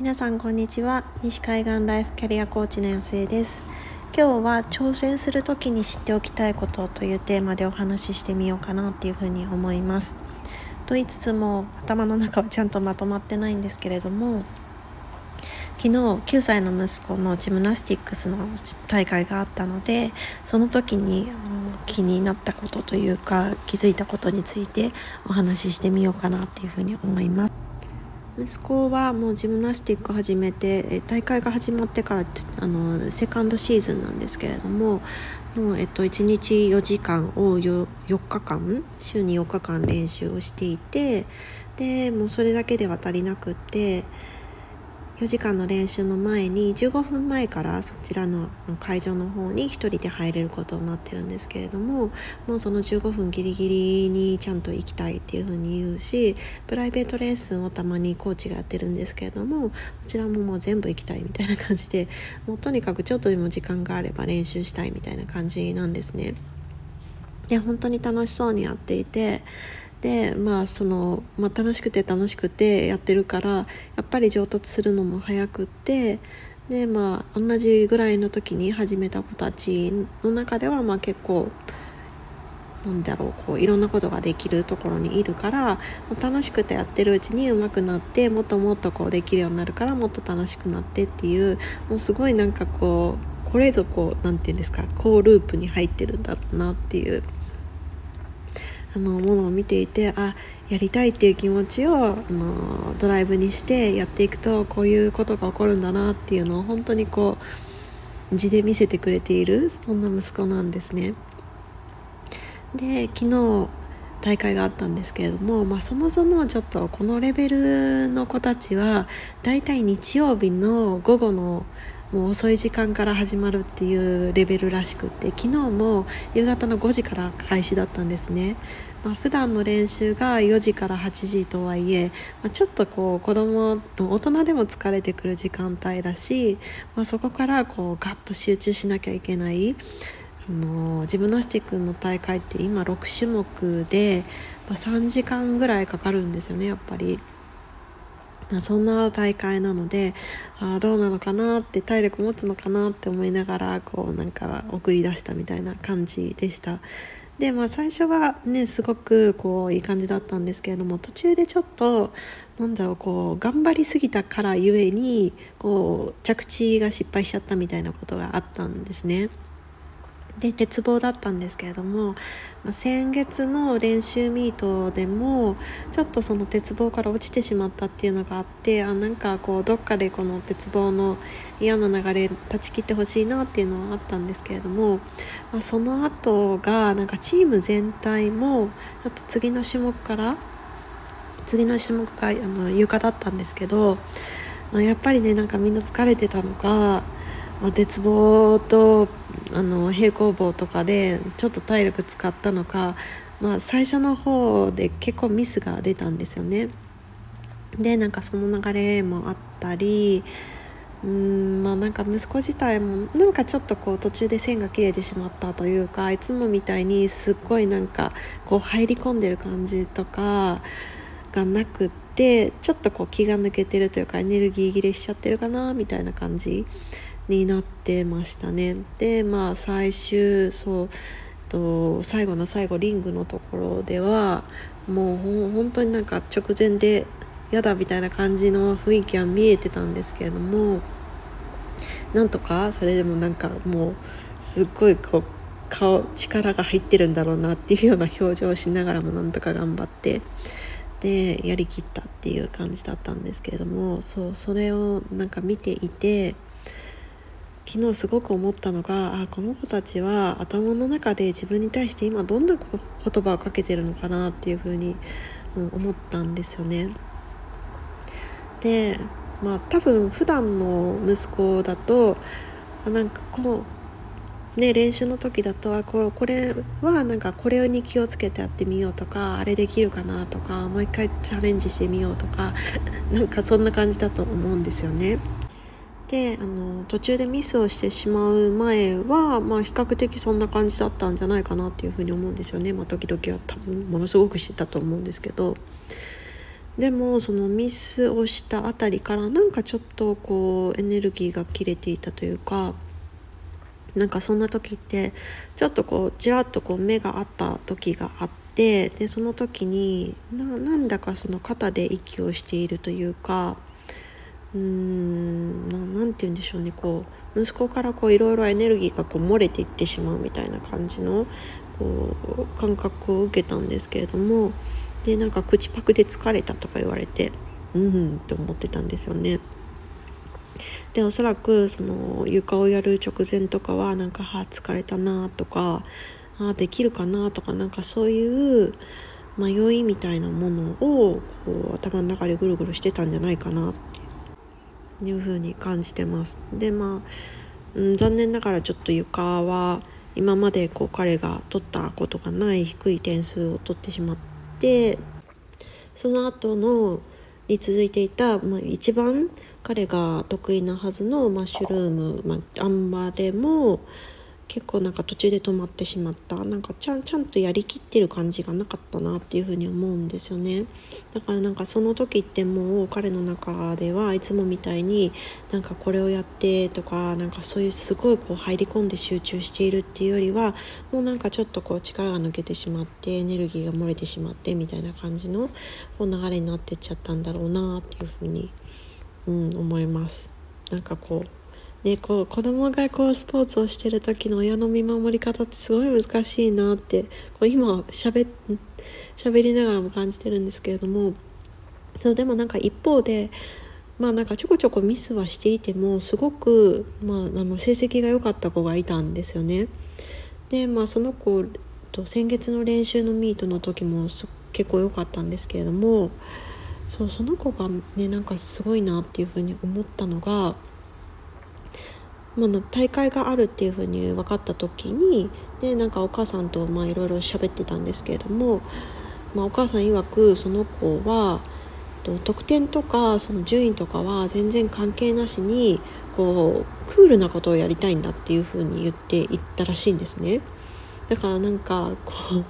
皆さんこんにちは。西海岸ライフキャリアコーチの安江です。今日は挑戦する時に知っておきたいことというテーマでお話ししてみようかなっていうふうに思います。と言いつつも頭の中はちゃんとまとまってないんですけれども昨日9歳の息子のジムナスティックスの大会があったのでその時にあの気になったことというか気づいたことについてお話ししてみようかなっていうふうに思います。息子はもうジムナスティック始めて大会が始まってからあのセカンドシーズンなんですけれどももう、えっと、1日4時間を 4, 4日間週に4日間練習をしていてでもうそれだけでは足りなくって4時間の練習の前に15分前からそちらの会場の方に1人で入れることになってるんですけれどももうその15分ギリギリにちゃんと行きたいっていうふうに言うしプライベートレッスンをたまにコーチがやってるんですけれどもそちらももう全部行きたいみたいな感じでもうとにかくちょっとでも時間があれば練習したいみたいな感じなんですね。で本当に楽しそうにやっていてでまあその、まあ、楽しくて楽しくてやってるからやっぱり上達するのも早くってでまあ同じぐらいの時に始めた子たちの中ではまあ結構なんだろうこういろんなことができるところにいるから楽しくてやってるうちに上手くなってもっともっとこうできるようになるからもっと楽しくなってっていうもうすごいなんかこうこれぞこう何て言うんですかこうループに入ってるんだろうなっていうあのものを見ていてあやりたいっていう気持ちをあのドライブにしてやっていくとこういうことが起こるんだなっていうのを本当にこう字で見せてくれているそんな息子なんですね。で昨日大会があったんですけれども、まあ、そもそもちょっとこのレベルの子たちはだいたい日曜日の午後のもう遅い時間から始まるっていうレベルらしくって昨日も夕方の5時から開始だったんですね、まあ、普段の練習が4時から8時とはいえ、まあ、ちょっとこう子供大人でも疲れてくる時間帯だし、まあ、そこからこうガッと集中しなきゃいけないあのジムナスティックの大会って今6種目で、ま、3時間ぐらいかかるんですよねやっぱり。そんな大会なのであどうなのかなって体力持つのかなって思いながらこうなんか送り出したみたいな感じでした。でまあ最初はねすごくこういい感じだったんですけれども途中でちょっとなんだろうこう頑張りすぎたからゆえにこう着地が失敗しちゃったみたいなことがあったんですね。で鉄棒だったんですけれども、まあ、先月の練習ミートでもちょっとその鉄棒から落ちてしまったっていうのがあってあなんかこうどっかでこの鉄棒の嫌な流れ断ち切ってほしいなっていうのはあったんですけれども、まあ、その後がなんかチーム全体もちょっと次の種目から次の種目があの床だったんですけど、ま、やっぱりねなんかみんな疲れてたのかまあ、鉄棒とあの平行棒とかでちょっと体力使ったのか、まあ、最初の方で結構ミスが出たんですよね。でなんかその流れもあったりうんまあなんか息子自体もなんかちょっとこう途中で線が切れてしまったというかいつもみたいにすっごいなんかこう入り込んでる感じとかがなくってちょっとこう気が抜けてるというかエネルギー切れしちゃってるかなみたいな感じになってましたね。でまあ最終そうと最後の最後リングのところではもう本当になんか直前で嫌だみたいな感じの雰囲気は見えてたんですけれどもなんとかそれでもなんかもうすっごいこう顔力が入ってるんだろうなっていうような表情をしながらもなんとか頑張ってでやりきったっていう感じだったんですけれどもそうそれをなんか見ていて昨日すごく思ったのがあこの子たちは頭の中で自分に対して今どんな言葉をかけてるのかなっていうふうに、うん、思ったんですよね。でまあ多分普段の息子だとなんかこのね、練習の時だとあここれはなんかこれに気をつけてやってみようとかあれできるかなとかもう一回チャレンジしてみようとか なんかそんな感じだと思うんですよね。であの途中でミスをしてしまう前は、まあ、比較的そんな感じだったんじゃないかなっていうふうに思うんですよね、まあ、時々は。多分ものすごくしてたと思うんですけど。でもそのミスをしたあたりからなんかちょっとこうエネルギーが切れていたというかなんかそんな時ってちょっとこうちらっとこう目が合った時があってでその時になんだかその肩で息をしているというかうーん何て言うんでしょうねこう息子からこういろいろエネルギーがこう漏れていってしまうみたいな感じのこう感覚を受けたんですけれどもでなんか口パクで疲れたとか言われてうんって思ってたんですよね。でおそらくその床をやる直前とかはなんか「はあ疲れたな」とか「あできるかな」とかなんかそういう迷いみたいなものをこう頭の中でぐるぐるしてたんじゃないかなっていうふうに感じてます。でまあ、うん、残念ながらちょっと床は今までこう彼が取ったことがない低い点数を取ってしまってその後のに続いていた、まあ、一番彼が得意なはずのマッシュルーム、まあ、あん馬でも結構なんか途中で止まってしまったなんかちゃんちゃんとやりきってる感じがなかったなっていうふうに思うんですよねだからなんかその時ってもう彼の中ではいつもみたいになんかこれをやってとかなんかそういうすごいこう入り込んで集中しているっていうよりはもうなんかちょっとこう力が抜けてしまってエネルギーが漏れてしまってみたいな感じのこう流れになってっちゃったんだろうなっていうふうに、うん、思います。なんかこうね、こう子供がこうスポーツをしてる時の親の見守り方ってすごい難しいなってこう今しゃべ喋りながらも感じてるんですけれどもそうでもなんか一方でまあなんかちょこちょこミスはしていてもすごく、まあ、あの成績が良かった子がいたんですよね。でまあその子と先月の練習のミートの時も結構良かったんですけれどもそうその子がねなんかすごいなっていうふうに思ったのが。まあ、大会があるっていうふうに分かった時にでなんかお母さんといろいろ喋ってたんですけれども、まあ、お母さん曰くその子は得点とかその順位とかは全然関係なしにこうクールなことをやりたいんだっていうふうに言っていったらしいんですね。だからなんかこう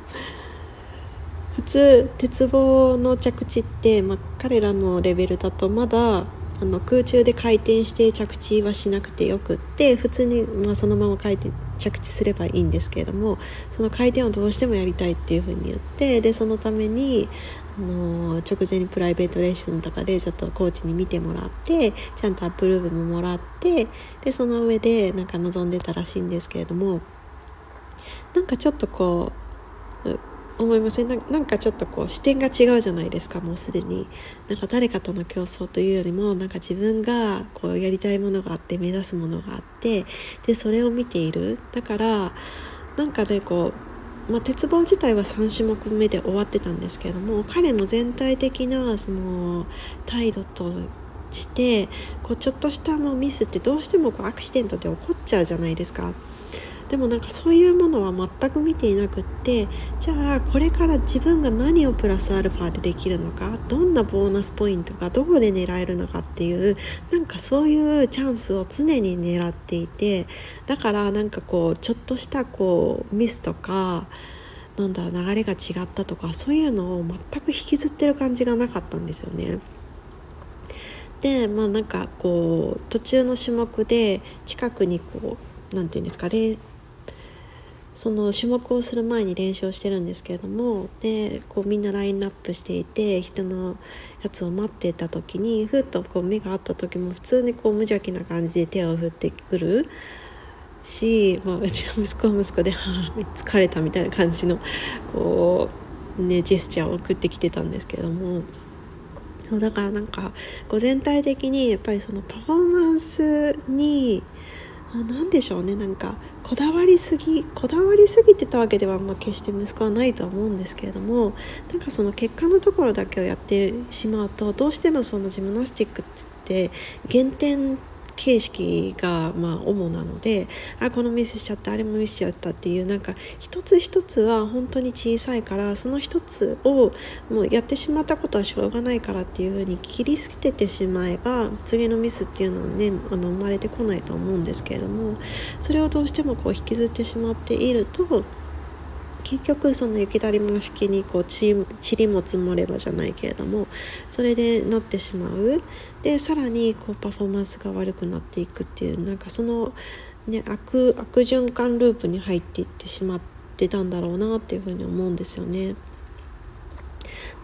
普通鉄棒の着地って、まあ、彼らのレベルだとまだあの空中で回転して着地はしなくてよくって普通に、まあ、そのまま回転着地すればいいんですけれどもその回転をどうしてもやりたいっていうふうに言ってでそのためにあの直前にプライベートレッスンとかでちょっとコーチに見てもらってちゃんとアップルームももらってでその上でなんか望んでたらしいんですけれどもなんかちょっとこう思いません。なんかちょっとこう視点が違うじゃないですか。もうすでに。なんか誰かとの競争というよりもなんか自分がこうやりたいものがあって目指すものがあってでそれを見ている。だからなんかねこう、まあ、鉄棒自体は3種目目で終わってたんですけども彼の全体的なその態度としてこうちょっとしたもミスってどうしてもこうアクシデントで起こっちゃうじゃないですか。でもなんかそういうものは全く見ていなくってじゃあこれから自分が何をプラスアルファでできるのかどんなボーナスポイントがどこで狙えるのかっていうなんかそういうチャンスを常に狙っていてだからなんかこうちょっとしたこうミスとかなんだ流れが違ったとかそういうのを全く引きずってる感じがなかったんですよね。でまあなんかこう途中の種目で近くにこう何て言うんですかその種目をする前に練習をしてるんですけれどもでこうみんなラインナップしていて人のやつを待ってた時にふっとこう目が合った時も普通にこう無邪気な感じで手を振ってくるし、まあ、うちの息子は息子で「はあ疲れた」みたいな感じのこう、ね、ジェスチャーを送ってきてたんですけれども。そうだからなんかこう全体的にやっぱりそのパフォーマンスに何でしょうね。なんかこだわりすぎこだわりすぎてたわけでは、まあ、決して息子はないとは思うんですけれどもなんかその結果のところだけをやってしまうとどうしてもそのジムナスティックっつって減点形式がまあ主なのであこのミスしちゃったあれもミスしちゃったっていうなんか一つ一つは本当に小さいからその一つをもうやってしまったことはしょうがないからっていうふうに切り捨ててしまえば次のミスっていうのはねあの生まれてこないと思うんですけれどもそれをどうしてもこう引きずってしまっていると結局その雪だるま式にこうちりも積もればじゃないけれどもそれでなってしまうでさらにこうパフォーマンスが悪くなっていくっていうなんかその、ね、悪悪循環ループに入っていってしまってたんだろうなっていうふうに思うんですよね。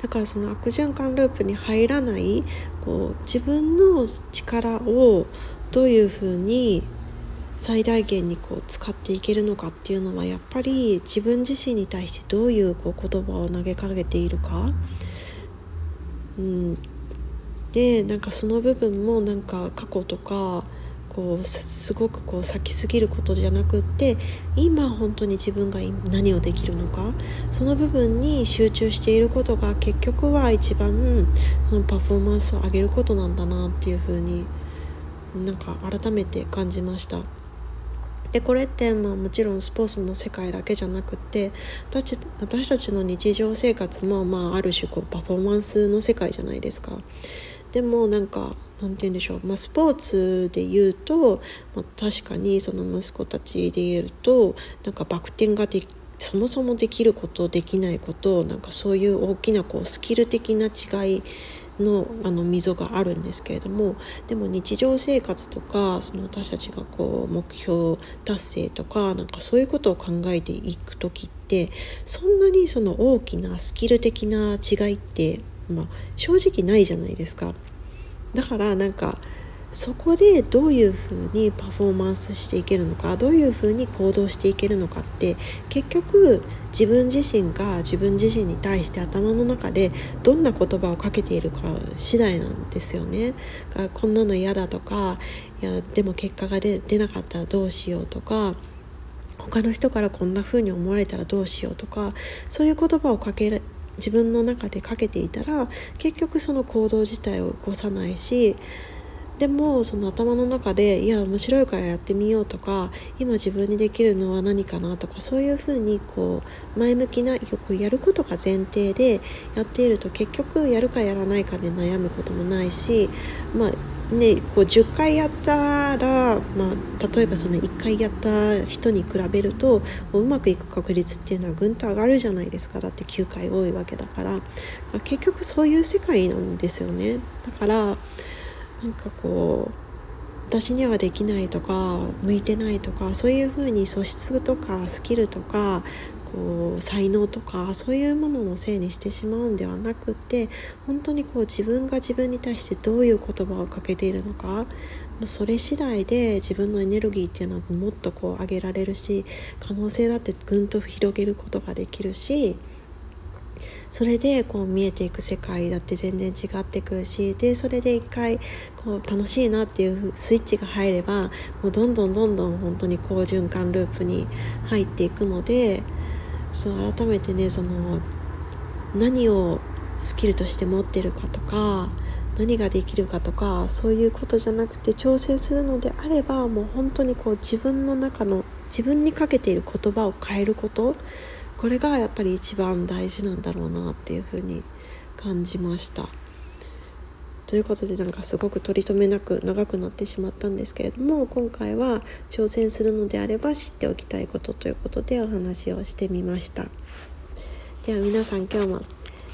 だからその悪循環ループに入らないこう自分の力をどういうふうに最大限にこう使っていけるのかっていうのはやっぱり自分自身に対してどういうこう言葉を投げかけているか、うん、でなんかその部分もなんか過去とかこうすごくこう先すぎることじゃなくって今本当に自分が何をできるのか。その部分に集中していることが結局は一番そのパフォーマンスを上げることなんだなっていうふうになんか改めて感じました。でこれって、まあ、もちろんスポーツの世界だけじゃなくて私私たちの日常生活も、まあ、ある種こうパフォーマンスの世界じゃないですか。でもなんかなんて言うんでしょう、まあ、スポーツで言うと、まあ、確かにその息子たちで言うとなんかバク転がでそもそもできることできないことなんかそういう大きなこうスキル的な違いのあの溝があるんですけれどもでも日常生活とかその私たちがこう目標達成とかなんかそういうことを考えていく時ってそんなにその大きなスキル的な違いって、まあ、正直ないじゃないですか。だからなんかそこでどういうふうにパフォーマンスしていけるのかどういうふうに行動していけるのかって結局自分自身が自分自身に対して頭の中でどんな言葉をかけているか次第なんですよね。こんなの嫌だとかいやでも結果が出なかったらどうしようとか他の人からこんな風に思われたらどうしようとかそういう言葉をかける自分の中でかけていたら結局その行動自体を起こさないしでもその頭の中でいや面白いからやってみようとか今自分にできるのは何かなとかそういうふうにこう前向きなよくやることが前提でやっていると結局やるかやらないかで悩むこともないしまあねこう10回やったら、まあ、例えばその1回やった人に比べるとうまくいく確率っていうのはぐんと上がるじゃないですかだって9回多いわけだから、まあ、結局そういう世界なんですよね。だからなんかこう私にはできないとか向いてないとかそういうふうに素質とかスキルとかこう才能とかそういうもののせいにしてしまうんではなくって本当にこう自分が自分に対してどういう言葉をかけているのかそれ次第で自分のエネルギーっていうのはもっとこう上げられるし可能性だってぐんと広げることができるしそれでこう見えていく世界だって全然違ってくるしでそれで一回こう楽しいなっていうスイッチが入ればもうどんどんどんどん本当に好循環ループに入っていくのでそう改めてねその何をスキルとして持ってるかとか何ができるかとかそういうことじゃなくて挑戦するのであればもう本当にこう自分の中の自分にかけている言葉を変えることこれがやっぱり一番大事なんだろうなっていうふうに感じました。ということでなんかすごく取り留めなく長くなってしまったんですけれども今回は挑戦するのであれば知っておきたいことということでお話をしてみました。では皆さん今日も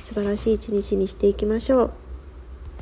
素晴らしい一日にしていきましょう。